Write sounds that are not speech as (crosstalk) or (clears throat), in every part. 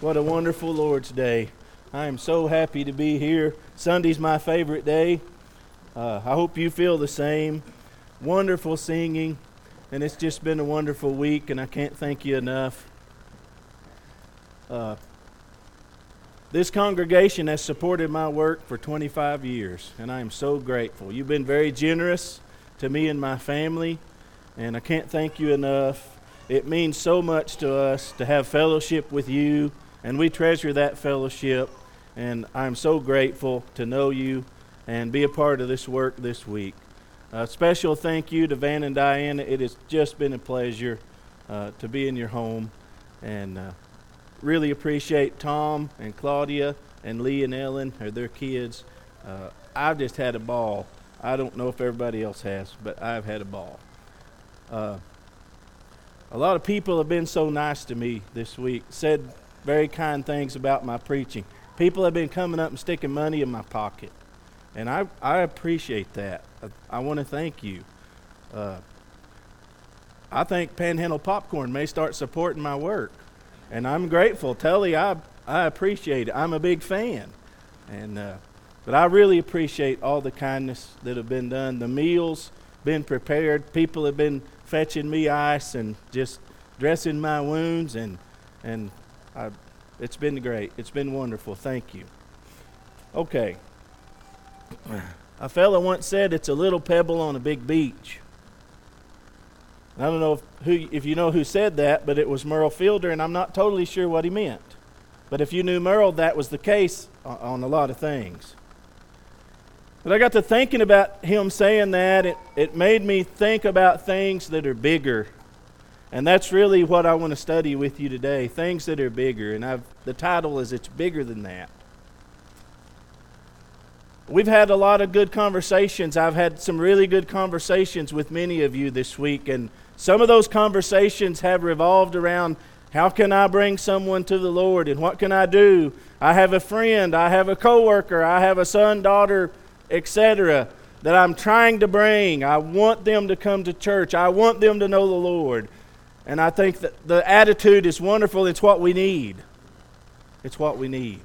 What a wonderful Lord's Day. I am so happy to be here. Sunday's my favorite day. Uh, I hope you feel the same. Wonderful singing, and it's just been a wonderful week, and I can't thank you enough. Uh, this congregation has supported my work for 25 years, and I am so grateful. You've been very generous to me and my family, and I can't thank you enough. It means so much to us to have fellowship with you, and we treasure that fellowship. And I'm so grateful to know you and be a part of this work this week. A special thank you to Van and Diana. It has just been a pleasure uh, to be in your home, and uh, really appreciate Tom and Claudia and Lee and Ellen or their kids. Uh, I've just had a ball. I don't know if everybody else has, but I've had a ball. Uh, a lot of people have been so nice to me this week, said very kind things about my preaching. People have been coming up and sticking money in my pocket. And I, I appreciate that. I, I want to thank you. Uh, I think Panhandle Popcorn may start supporting my work. And I'm grateful. Tully, I, I appreciate it. I'm a big fan. And, uh, but I really appreciate all the kindness that have been done. The meals been prepared. People have been fetching me ice and just dressing my wounds. And, and I, it's been great. It's been wonderful. Thank you. Okay. A fellow once said it's a little pebble on a big beach. I don't know if, who, if you know who said that, but it was Merle Fielder, and I'm not totally sure what he meant. But if you knew Merle, that was the case on a lot of things. But I got to thinking about him saying that. It, it made me think about things that are bigger. And that's really what I want to study with you today things that are bigger. And I've, the title is It's Bigger Than That. We've had a lot of good conversations. I've had some really good conversations with many of you this week, and some of those conversations have revolved around how can I bring someone to the Lord and what can I do? I have a friend, I have a coworker, I have a son, daughter, etc. that I'm trying to bring. I want them to come to church. I want them to know the Lord. And I think that the attitude is wonderful. It's what we need. It's what we need.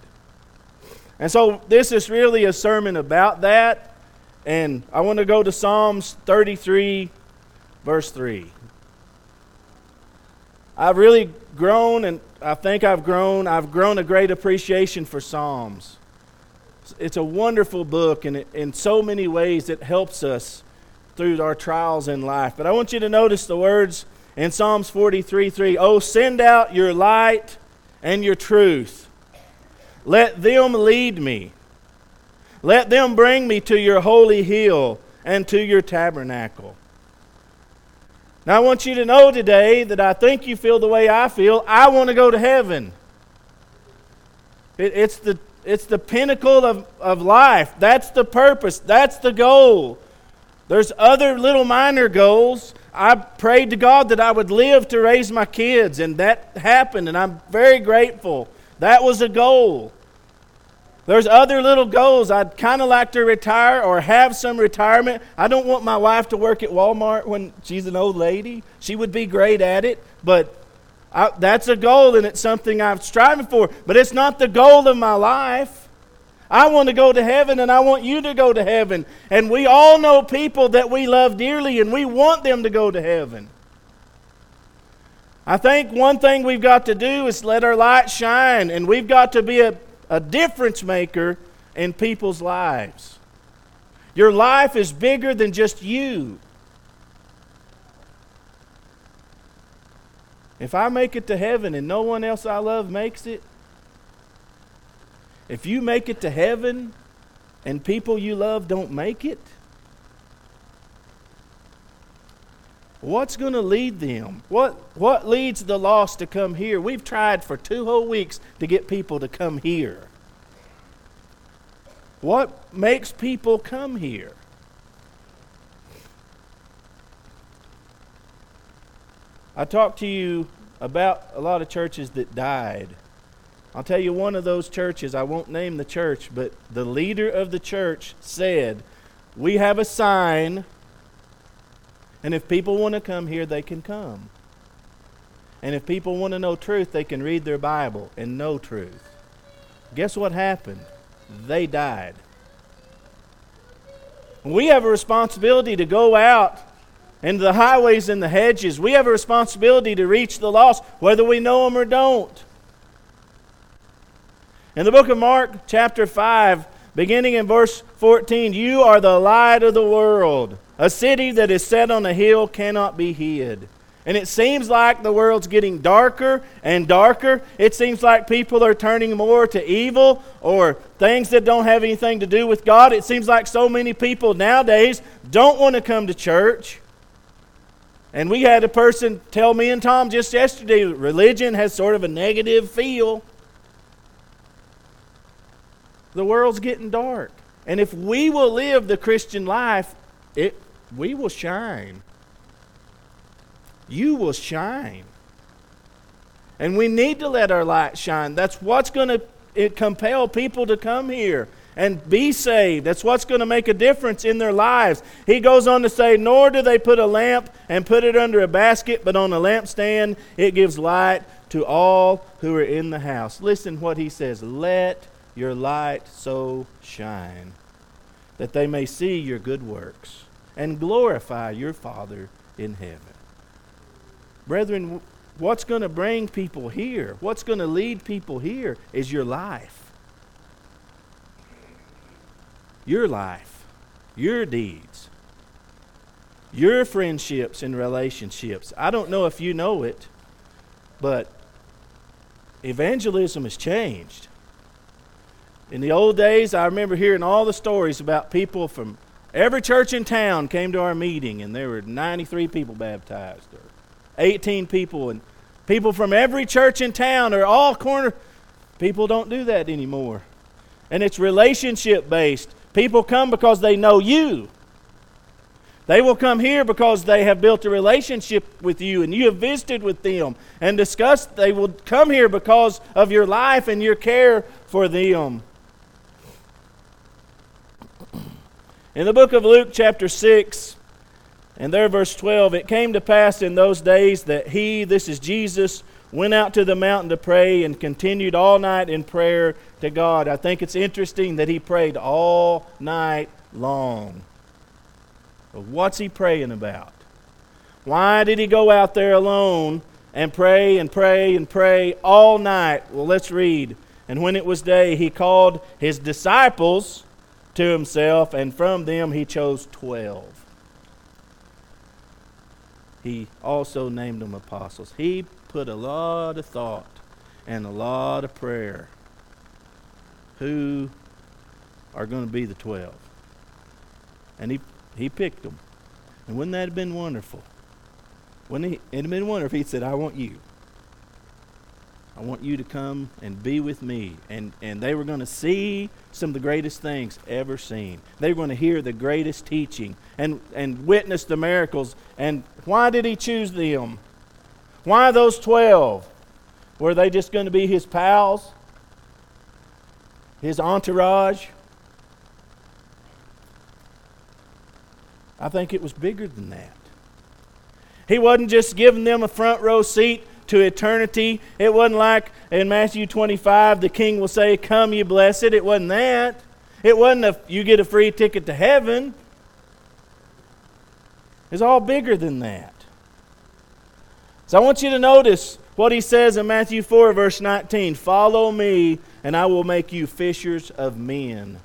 And so this is really a sermon about that. And I want to go to Psalms 33, verse 3. I've really grown, and I think I've grown. I've grown a great appreciation for Psalms. It's a wonderful book, and in so many ways it helps us through our trials in life. But I want you to notice the words in Psalms 43 3. Oh, send out your light and your truth let them lead me. Let them bring me to your holy hill and to your tabernacle. Now, I want you to know today that I think you feel the way I feel. I want to go to heaven. It, it's, the, it's the pinnacle of, of life. That's the purpose. That's the goal. There's other little minor goals. I prayed to God that I would live to raise my kids, and that happened, and I'm very grateful. That was a goal. There's other little goals. I'd kind of like to retire or have some retirement. I don't want my wife to work at Walmart when she's an old lady. She would be great at it, but I, that's a goal and it's something I'm striving for. But it's not the goal of my life. I want to go to heaven and I want you to go to heaven. And we all know people that we love dearly and we want them to go to heaven. I think one thing we've got to do is let our light shine and we've got to be a a difference maker in people's lives. Your life is bigger than just you. If I make it to heaven and no one else I love makes it, if you make it to heaven and people you love don't make it, What's going to lead them? What, what leads the lost to come here? We've tried for two whole weeks to get people to come here. What makes people come here? I talked to you about a lot of churches that died. I'll tell you one of those churches, I won't name the church, but the leader of the church said, We have a sign and if people want to come here, they can come. And if people want to know truth, they can read their Bible and know truth. Guess what happened? They died. We have a responsibility to go out into the highways and the hedges. We have a responsibility to reach the lost, whether we know them or don't. In the book of Mark, chapter 5, beginning in verse 14, you are the light of the world. A city that is set on a hill cannot be hid. And it seems like the world's getting darker and darker. It seems like people are turning more to evil or things that don't have anything to do with God. It seems like so many people nowadays don't want to come to church. And we had a person tell me and Tom just yesterday religion has sort of a negative feel. The world's getting dark. And if we will live the Christian life, it, we will shine. You will shine. And we need to let our light shine. That's what's going to compel people to come here and be saved. That's what's going to make a difference in their lives. He goes on to say, Nor do they put a lamp and put it under a basket, but on a lampstand it gives light to all who are in the house. Listen what he says Let your light so shine that they may see your good works and glorify your Father in heaven. Brethren, what's going to bring people here, what's going to lead people here is your life. Your life, your deeds, your friendships and relationships. I don't know if you know it, but evangelism has changed. In the old days, I remember hearing all the stories about people from every church in town came to our meeting, and there were 93 people baptized, or 18 people, and people from every church in town or all corner. People don't do that anymore. And it's relationship based. People come because they know you. They will come here because they have built a relationship with you and you have visited with them and discussed. They will come here because of your life and your care for them. In the book of Luke, chapter 6, and there, verse 12, it came to pass in those days that he, this is Jesus, went out to the mountain to pray and continued all night in prayer to God. I think it's interesting that he prayed all night long. But what's he praying about? Why did he go out there alone and pray and pray and pray all night? Well, let's read. And when it was day, he called his disciples to himself, and from them he chose twelve. He also named them apostles. He put a lot of thought and a lot of prayer. Who are going to be the twelve? And he, he picked them. And wouldn't that have been wonderful? Wouldn't it have been wonderful if he said, I want you. I want you to come and be with me. And, and they were going to see some of the greatest things ever seen. They were going to hear the greatest teaching and, and witness the miracles. And why did he choose them? Why those 12? Were they just going to be his pals? His entourage? I think it was bigger than that. He wasn't just giving them a front row seat to eternity. It wasn't like in Matthew 25, the king will say, Come, you blessed. It wasn't that. It wasn't a, you get a free ticket to heaven. It's all bigger than that. So I want you to notice what he says in Matthew 4, verse 19 Follow me, and I will make you fishers of men.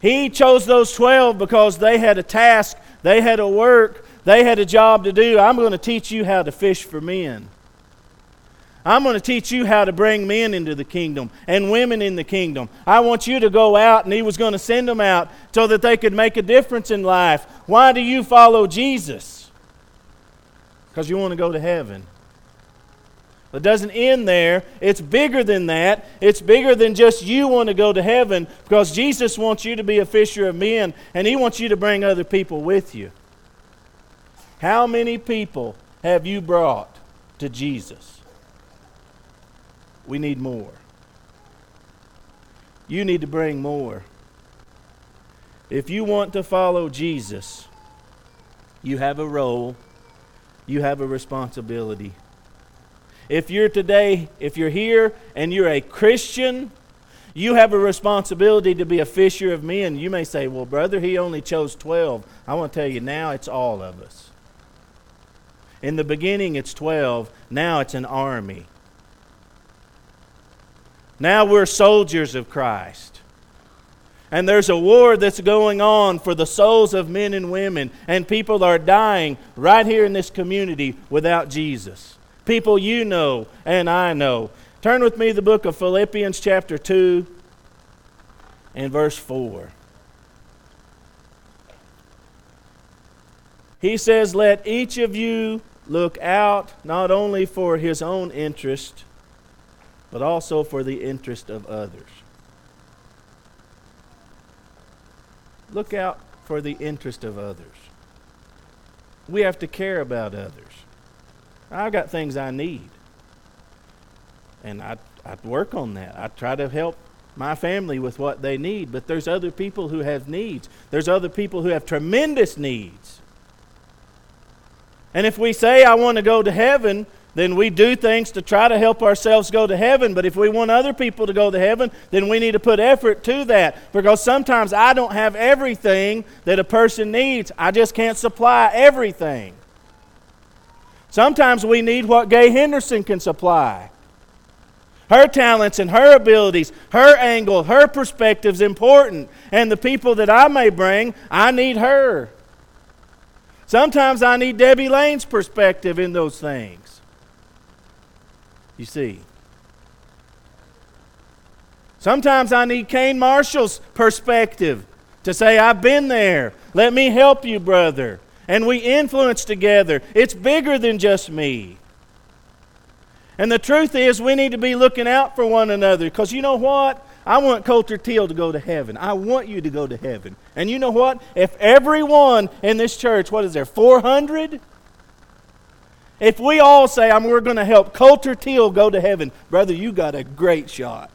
He chose those 12 because they had a task, they had a work, they had a job to do. I'm going to teach you how to fish for men. I'm going to teach you how to bring men into the kingdom and women in the kingdom. I want you to go out, and he was going to send them out so that they could make a difference in life. Why do you follow Jesus? Because you want to go to heaven. It doesn't end there. It's bigger than that. It's bigger than just you want to go to heaven because Jesus wants you to be a fisher of men and he wants you to bring other people with you. How many people have you brought to Jesus? We need more. You need to bring more. If you want to follow Jesus, you have a role you have a responsibility. If you're today, if you're here and you're a Christian, you have a responsibility to be a fisher of men. You may say, Well, brother, he only chose 12. I want to tell you now, it's all of us. In the beginning, it's 12. Now it's an army. Now we're soldiers of Christ. And there's a war that's going on for the souls of men and women, and people are dying right here in this community without Jesus. People you know and I know. Turn with me to the book of Philippians, chapter 2, and verse 4. He says, Let each of you look out not only for his own interest, but also for the interest of others. Look out for the interest of others. We have to care about others. I've got things I need and I, I work on that. I try to help my family with what they need, but there's other people who have needs. There's other people who have tremendous needs. And if we say, I want to go to heaven, then we do things to try to help ourselves go to heaven. But if we want other people to go to heaven, then we need to put effort to that. Because sometimes I don't have everything that a person needs, I just can't supply everything. Sometimes we need what Gay Henderson can supply her talents and her abilities, her angle, her perspective is important. And the people that I may bring, I need her. Sometimes I need Debbie Lane's perspective in those things. You see. Sometimes I need Kane Marshall's perspective to say, I've been there. Let me help you, brother. And we influence together. It's bigger than just me. And the truth is, we need to be looking out for one another because you know what? I want Coulter Teal to go to heaven. I want you to go to heaven. And you know what? If everyone in this church, what is there, 400? If we all say, I'm, we're going to help Coulter Teal go to heaven, brother, you got a great shot.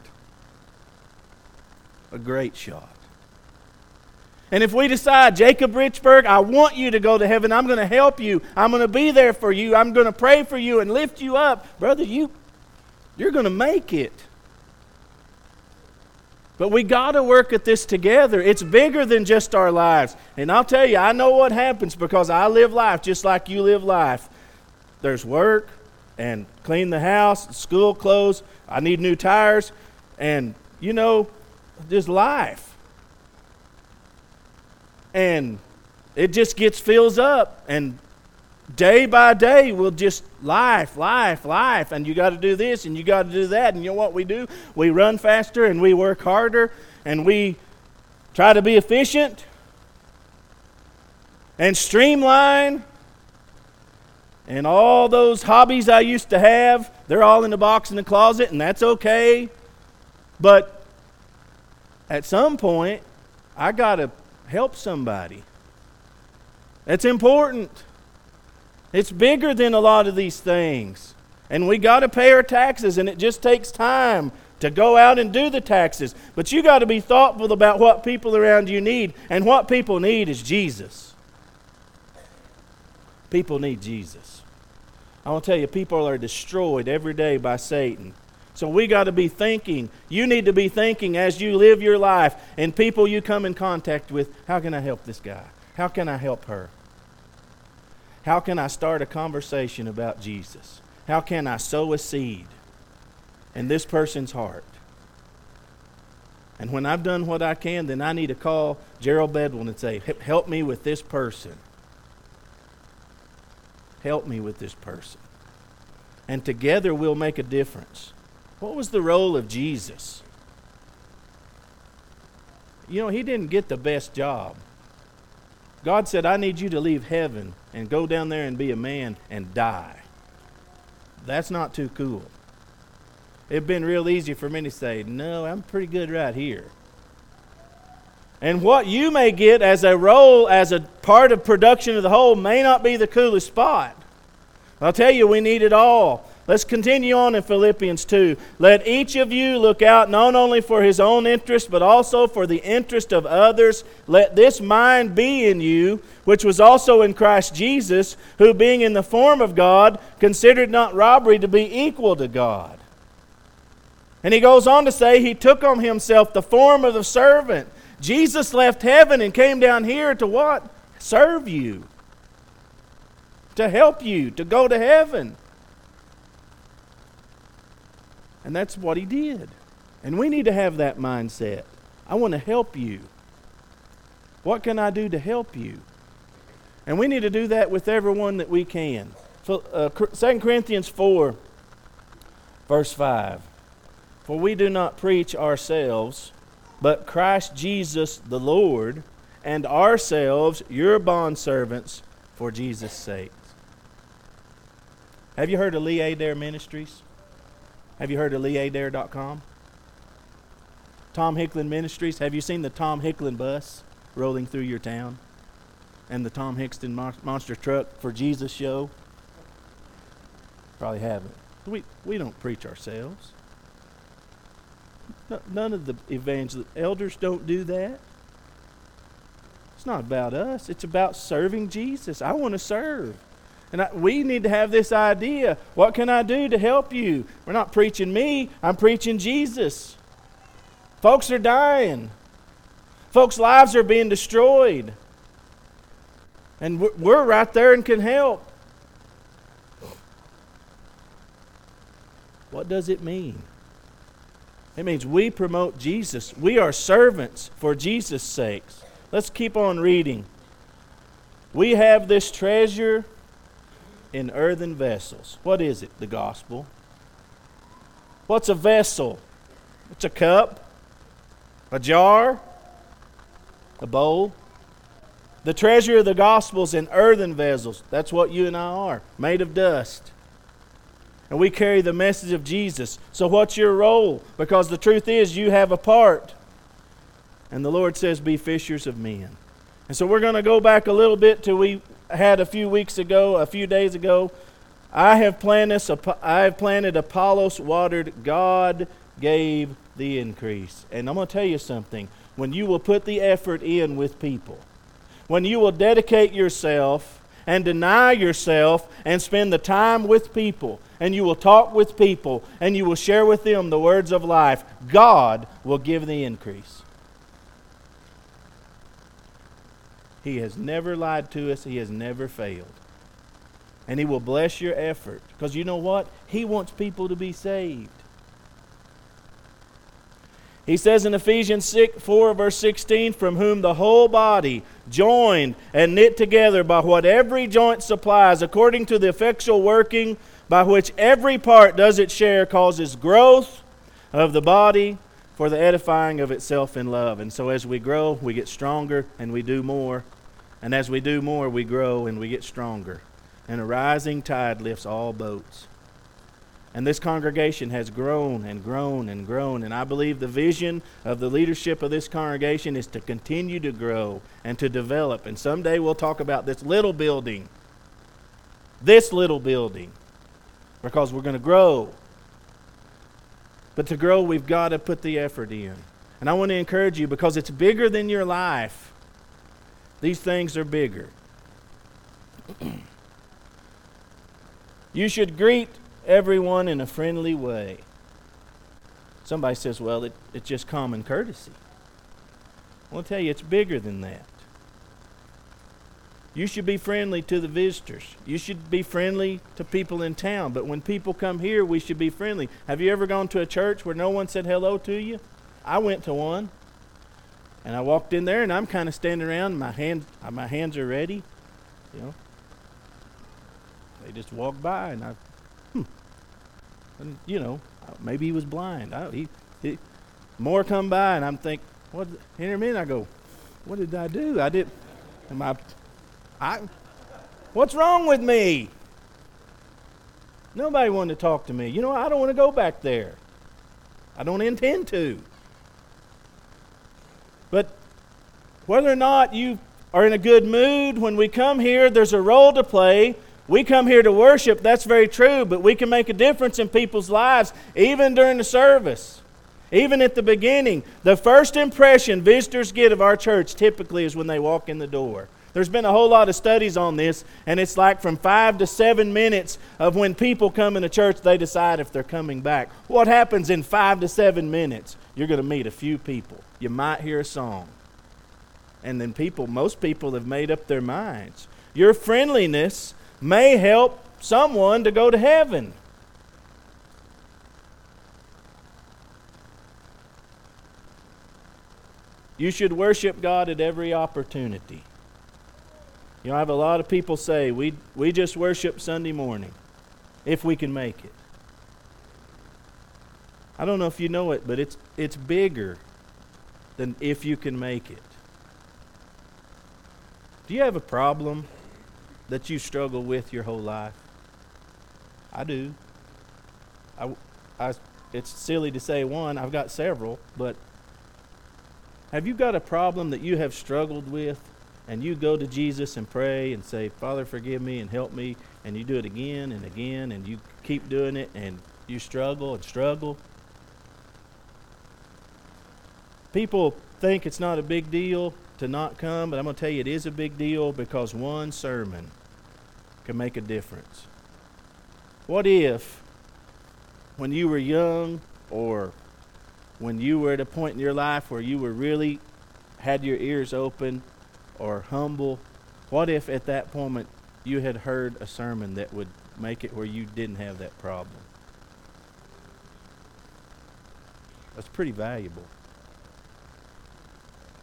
A great shot. And if we decide, Jacob Richburg, I want you to go to heaven, I'm going to help you, I'm going to be there for you, I'm going to pray for you and lift you up, brother, you, you're going to make it. But we got to work at this together. It's bigger than just our lives. And I'll tell you, I know what happens because I live life just like you live life. There's work and clean the house, school clothes, I need new tires, and you know, just life and it just gets fills up and day by day we'll just life life life. And you got to do this and you got to do that. And you know what we do? We run faster and we work harder and we try to be efficient and streamline. And all those hobbies i used to have they're all in the box in the closet and that's okay. But at some point i got to help somebody. that's important. It's bigger than a lot of these things. And we got to pay our taxes, and it just takes time to go out and do the taxes. But you got to be thoughtful about what people around you need, and what people need is Jesus. People need Jesus. I want to tell you, people are destroyed every day by Satan. So we got to be thinking. You need to be thinking as you live your life and people you come in contact with how can I help this guy? How can I help her? How can I start a conversation about Jesus? How can I sow a seed in this person's heart? And when I've done what I can, then I need to call Gerald Bedwell and say, Help me with this person. Help me with this person. And together we'll make a difference. What was the role of Jesus? You know, he didn't get the best job. God said, I need you to leave heaven and go down there and be a man and die. That's not too cool. It'd been real easy for me to say, No, I'm pretty good right here. And what you may get as a role, as a part of production of the whole, may not be the coolest spot. I'll tell you, we need it all. Let's continue on in Philippians 2. Let each of you look out not only for his own interest, but also for the interest of others. Let this mind be in you, which was also in Christ Jesus, who being in the form of God, considered not robbery to be equal to God. And he goes on to say, He took on himself the form of a servant. Jesus left heaven and came down here to what? Serve you, to help you, to go to heaven. And that's what he did. And we need to have that mindset. I want to help you. What can I do to help you? And we need to do that with everyone that we can. So, uh, 2 Corinthians 4, verse 5. For we do not preach ourselves, but Christ Jesus the Lord, and ourselves your bondservants for Jesus' sake. Have you heard of Lee Adair Ministries? Have you heard of leeadair.com? Tom Hicklin Ministries. Have you seen the Tom Hicklin bus rolling through your town? And the Tom Hicklin Monster Truck for Jesus show? Probably haven't. We, we don't preach ourselves. No, none of the evangel elders don't do that. It's not about us. It's about serving Jesus. I want to serve. And I, we need to have this idea what can I do to help you? We're not preaching me, I'm preaching Jesus. Folks are dying, folks' lives are being destroyed. And we're right there and can help. What does it mean? It means we promote Jesus. We are servants for Jesus' sakes. Let's keep on reading. We have this treasure in earthen vessels. What is it? The gospel. What's a vessel? It's a cup, a jar, a bowl. The treasure of the gospel's in earthen vessels. That's what you and I are, made of dust. And we carry the message of Jesus. So, what's your role? Because the truth is, you have a part. And the Lord says, Be fishers of men. And so, we're going to go back a little bit till we had a few weeks ago, a few days ago. I have planted, I have planted Apollos watered, God gave the increase. And I'm going to tell you something. When you will put the effort in with people, when you will dedicate yourself and deny yourself and spend the time with people, and you will talk with people, and you will share with them the words of life, God will give the increase. He has never lied to us, He has never failed. And He will bless your effort. Because you know what? He wants people to be saved. He says in Ephesians 6, 4, verse 16, from whom the whole body, joined and knit together by what every joint supplies, according to the effectual working by which every part does its share, causes growth of the body for the edifying of itself in love. And so as we grow, we get stronger and we do more. And as we do more, we grow and we get stronger. And a rising tide lifts all boats. And this congregation has grown and grown and grown. And I believe the vision of the leadership of this congregation is to continue to grow and to develop. And someday we'll talk about this little building. This little building. Because we're going to grow. But to grow, we've got to put the effort in. And I want to encourage you because it's bigger than your life. These things are bigger. (clears throat) you should greet everyone in a friendly way. Somebody says, well, it, it's just common courtesy. I'll tell you, it's bigger than that. You should be friendly to the visitors. You should be friendly to people in town. But when people come here, we should be friendly. Have you ever gone to a church where no one said hello to you? I went to one. And I walked in there, and I'm kind of standing around. My hands, my hands are ready. You know, they just walked by, and I, hmm. And you know, maybe he was blind. I, he, he, more come by, and I'm think, what? In a minute, I go, what did I do? I did. Am I? I. What's wrong with me? Nobody wanted to talk to me. You know, I don't want to go back there. I don't intend to. But whether or not you are in a good mood, when we come here, there's a role to play. We come here to worship, that's very true, but we can make a difference in people's lives even during the service. Even at the beginning, the first impression visitors get of our church typically is when they walk in the door. There's been a whole lot of studies on this, and it's like from five to seven minutes of when people come into church, they decide if they're coming back. What happens in five to seven minutes? You're going to meet a few people. You might hear a song. And then people, most people have made up their minds. Your friendliness may help someone to go to heaven. You should worship God at every opportunity. You know, I have a lot of people say, we, we just worship Sunday morning, if we can make it. I don't know if you know it, but it's, it's bigger than if you can make it. Do you have a problem that you struggle with your whole life? I do. I, I, it's silly to say one, I've got several, but have you got a problem that you have struggled with and you go to Jesus and pray and say, Father, forgive me and help me, and you do it again and again, and you keep doing it, and you struggle and struggle. People think it's not a big deal to not come, but I'm going to tell you it is a big deal because one sermon can make a difference. What if, when you were young or when you were at a point in your life where you were really had your ears open or humble, what if at that moment you had heard a sermon that would make it where you didn't have that problem? That's pretty valuable.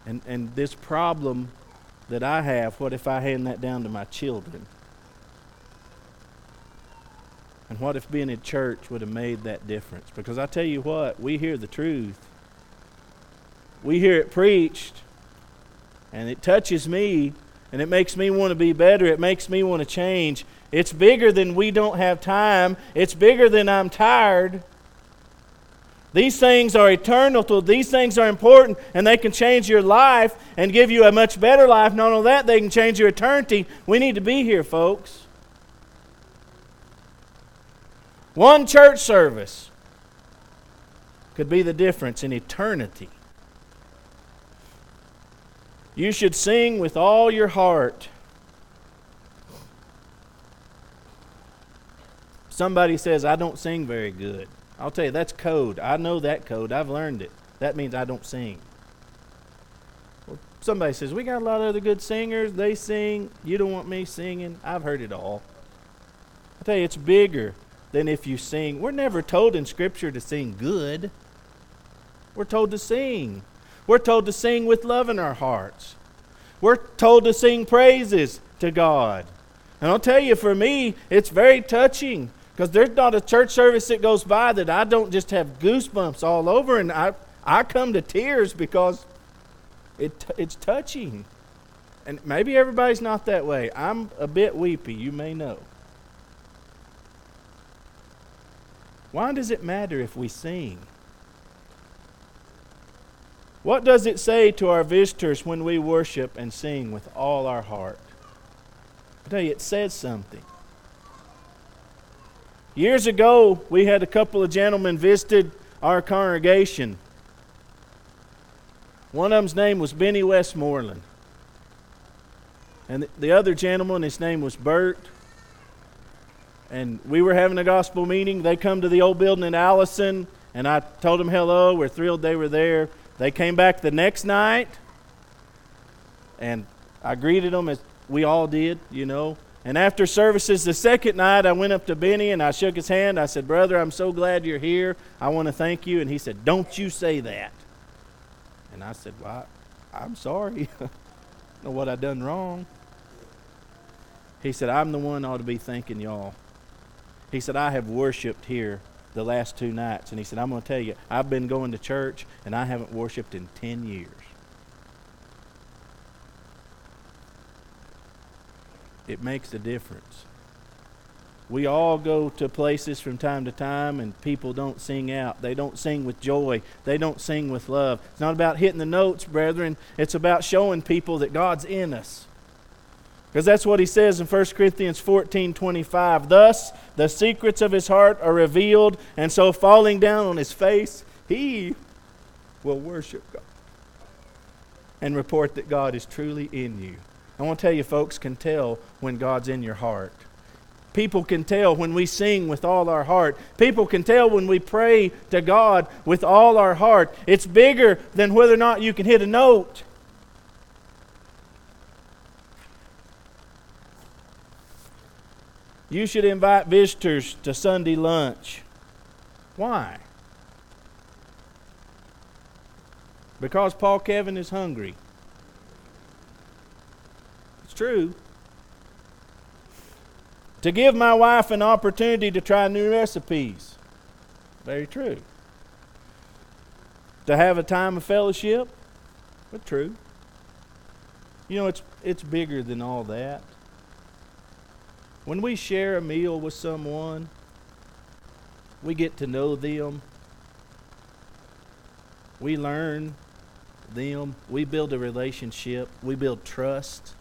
And, and this problem that I have, what if I hand that down to my children? And what if being in church would have made that difference? Because I tell you what, we hear the truth. We hear it preached, and it touches me and it makes me want to be better. It makes me want to change. It's bigger than we don't have time. It's bigger than I'm tired. These things are eternal. These things are important, and they can change your life and give you a much better life. Not only that, they can change your eternity. We need to be here, folks. One church service could be the difference in eternity. You should sing with all your heart. Somebody says, I don't sing very good. I'll tell you, that's code. I know that code. I've learned it. That means I don't sing. Well, somebody says, We got a lot of other good singers. They sing. You don't want me singing. I've heard it all. I tell you, it's bigger than if you sing. We're never told in Scripture to sing good, we're told to sing. We're told to sing with love in our hearts. We're told to sing praises to God. And I'll tell you, for me, it's very touching because there's not a church service that goes by that I don't just have goosebumps all over, and I, I come to tears because it, it's touching. And maybe everybody's not that way. I'm a bit weepy, you may know. Why does it matter if we sing? What does it say to our visitors when we worship and sing with all our heart? I tell you, it says something. Years ago, we had a couple of gentlemen visited our congregation. One of them's name was Benny Westmoreland. And the other gentleman, his name was Bert. And we were having a gospel meeting. They come to the old building in Allison, and I told them hello. We're thrilled they were there. They came back the next night, and I greeted them as we all did, you know. And after services the second night, I went up to Benny and I shook his hand. I said, Brother, I'm so glad you're here. I want to thank you. And he said, Don't you say that. And I said, Well, I, am sorry. (laughs) Know what I done wrong. He said, I'm the one ought to be thanking y'all. He said, I have worshiped here the last two nights. And he said, I'm going to tell you, I've been going to church and I haven't worshiped in 10 years. It makes a difference. We all go to places from time to time and people don't sing out. They don't sing with joy. They don't sing with love. It's not about hitting the notes, brethren. It's about showing people that God's in us. Because that's what he says in 1 Corinthians 14 25. Thus, the secrets of his heart are revealed, and so falling down on his face, he will worship God and report that God is truly in you. I want to tell you, folks can tell when God's in your heart. People can tell when we sing with all our heart. People can tell when we pray to God with all our heart. It's bigger than whether or not you can hit a note. You should invite visitors to Sunday lunch. Why? Because Paul Kevin is hungry. True. To give my wife an opportunity to try new recipes. Very true. To have a time of fellowship. But true. You know, it's, it's bigger than all that. When we share a meal with someone, we get to know them. We learn them. We build a relationship. We build trust.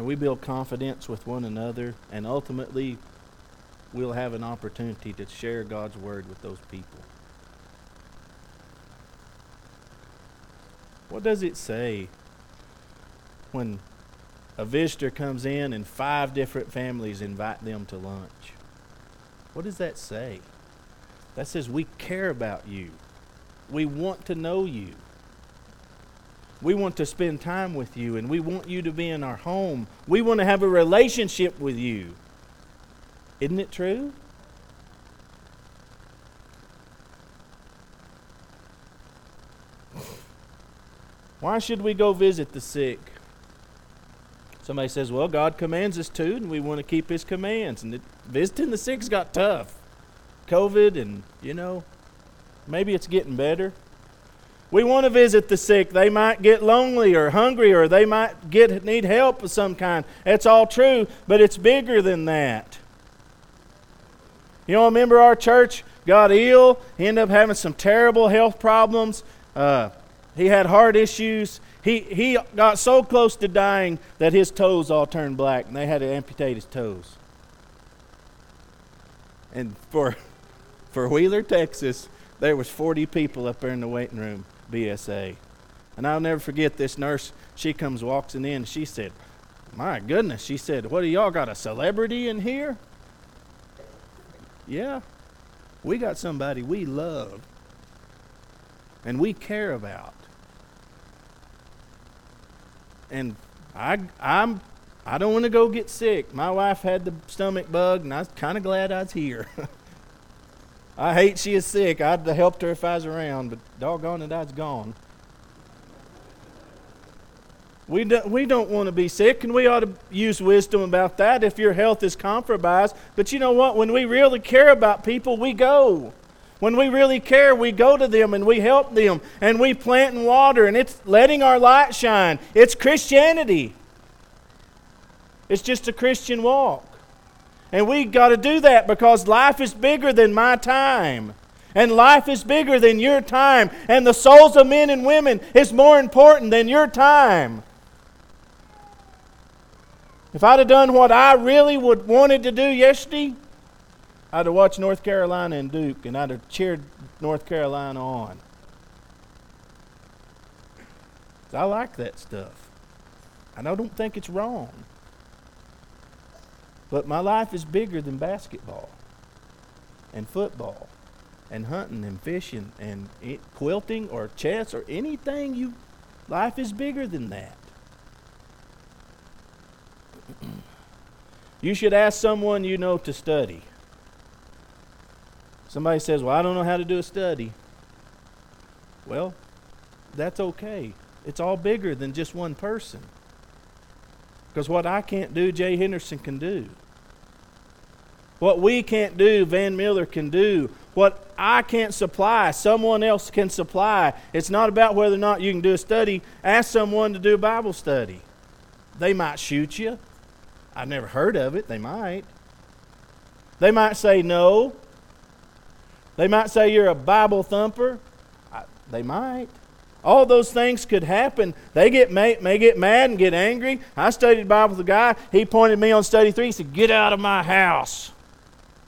And we build confidence with one another. And ultimately, we'll have an opportunity to share God's word with those people. What does it say when a visitor comes in and five different families invite them to lunch. What does that say? That says we care about you. We want to know you. We want to spend time with you and we want you to be in our home. We want to have a relationship with you. Isn't it true? Why should we go visit the sick? Somebody says, well, God commands us to, and we want to keep His commands. And it, visiting the sick's got tough. COVID, and, you know, maybe it's getting better. We want to visit the sick. They might get lonely or hungry, or they might get need help of some kind. That's all true, but it's bigger than that. You know, a member of our church got ill. He ended up having some terrible health problems. Uh, he had heart issues. He, he got so close to dying that his toes all turned black and they had to amputate his toes. And for, (laughs) for Wheeler, Texas, there was 40 people up there in the waiting room, BSA. And I'll never forget this nurse. She comes walking in. She said, My goodness. She said, What do y'all got, a celebrity in here? Yeah. We got somebody we love and we care about and I I'm I don't want to go get sick. My wife had the stomach bug, and I was kind of glad I was here. (laughs) I hate she is sick. I'd have helped her if I was around, but doggone it, I was gone. We, do, we don't want to be sick, and we ought to use wisdom about that if your health is compromised. But you know what? When we really care about people, we go. When we really care, we go to them and we help them and we plant and water and it's letting our light shine. It's Christianity. It's just a Christian walk. And we got to do that because life is bigger than my time. And life is bigger than your time. And the souls of men and women is more important than your time. If I'd have done what I really would wanted to do yesterday, I'd have watched North Carolina and Duke, and I'd have cheered North Carolina on. I like that stuff. And I don't think it's wrong. But my life is bigger than basketball and football and hunting and fishing and quilting or chess or anything you life is bigger than that. you should ask someone you know to study. Somebody says, Well, I don't know how to do a study. Well, that's okay. It's all bigger than just one person. Because what I can't do, Jay Henderson can do. What we can't do, Van Miller can do. What I can't supply, someone else can supply. It's not about whether or not you can do a study. Ask someone to do a Bible study. They might shoot you. I've never heard of it. They might. They might say no. They might say you're a Bible thumper. I, they might. All those things could happen. They get may, may get mad and get angry. I studied Bible with a guy. He pointed me on study three. He said, Get out of my house.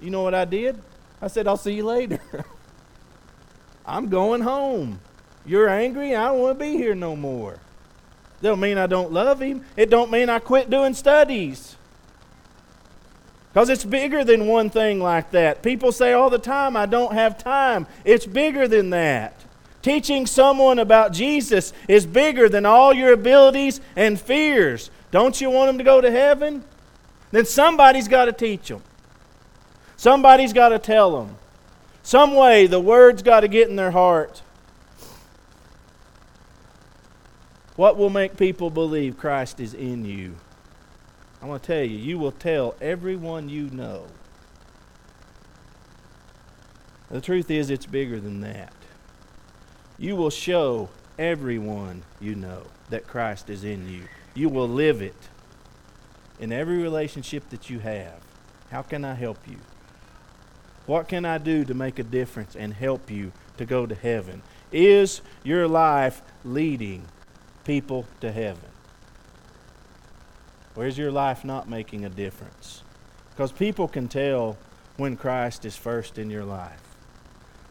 You know what I did? I said, I'll see you later. (laughs) I'm going home. You're angry. I don't want to be here no more. That don't mean I don't love him. It don't mean I quit doing studies. Because it's bigger than one thing like that. People say all the time, I don't have time. It's bigger than that. Teaching someone about Jesus is bigger than all your abilities and fears. Don't you want them to go to heaven? Then somebody's got to teach them. Somebody's got to tell them. Some way the word's got to get in their heart. What will make people believe Christ is in you? I want to tell you, you will tell everyone you know. The truth is, it's bigger than that. You will show everyone you know that Christ is in you. You will live it in every relationship that you have. How can I help you? What can I do to make a difference and help you to go to heaven? Is your life leading people to heaven? Or is your life not making a difference? Because people can tell when Christ is first in your life.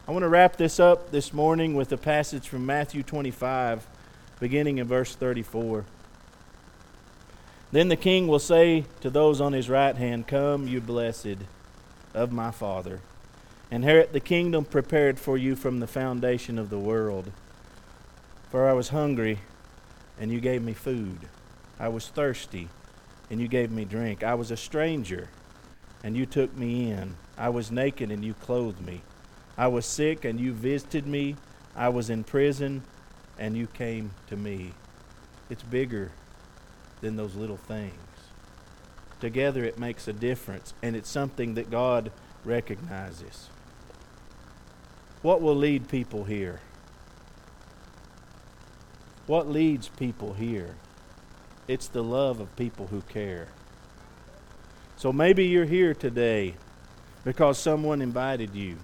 I want to wrap this up this morning with a passage from Matthew 25, beginning in verse 34. Then the king will say to those on his right hand, Come, you blessed of my Father, inherit the kingdom prepared for you from the foundation of the world. For I was hungry, and you gave me food. I was thirsty, and you gave me drink. I was a stranger, and you took me in. I was naked, and you clothed me. I was sick, and you visited me. I was in prison, and you came to me. It's bigger than those little things. Together, it makes a difference, and it's something that God recognizes. What will lead people here? What leads people here? It's the love of people who care. So maybe you're here today because someone invited you.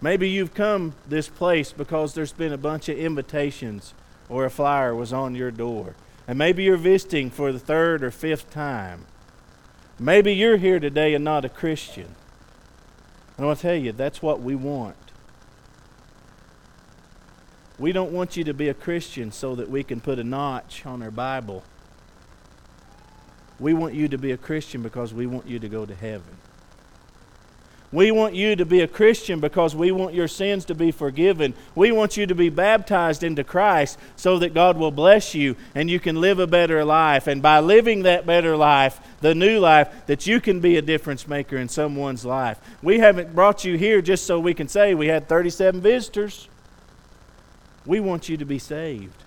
Maybe you've come this place because there's been a bunch of invitations or a flyer was on your door. And maybe you're visiting for the third or fifth time. Maybe you're here today and not a Christian. And I want to tell you, that's what we want. We don't want you to be a Christian so that we can put a notch on our Bible. We want you to be a Christian because we want you to go to heaven. We want you to be a Christian because we want your sins to be forgiven. We want you to be baptized into Christ so that God will bless you and you can live a better life. And by living that better life, the new life, that you can be a difference maker in someone's life. We haven't brought you here just so we can say we had 37 visitors. We want you to be saved.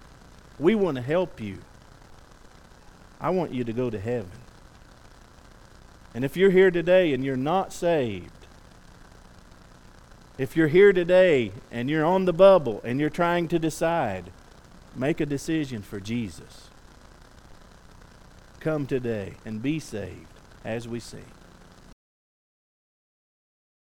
We want to help you. I want you to go to heaven. And if you're here today and you're not saved, if you're here today and you're on the bubble and you're trying to decide, make a decision for Jesus. Come today and be saved as we sing.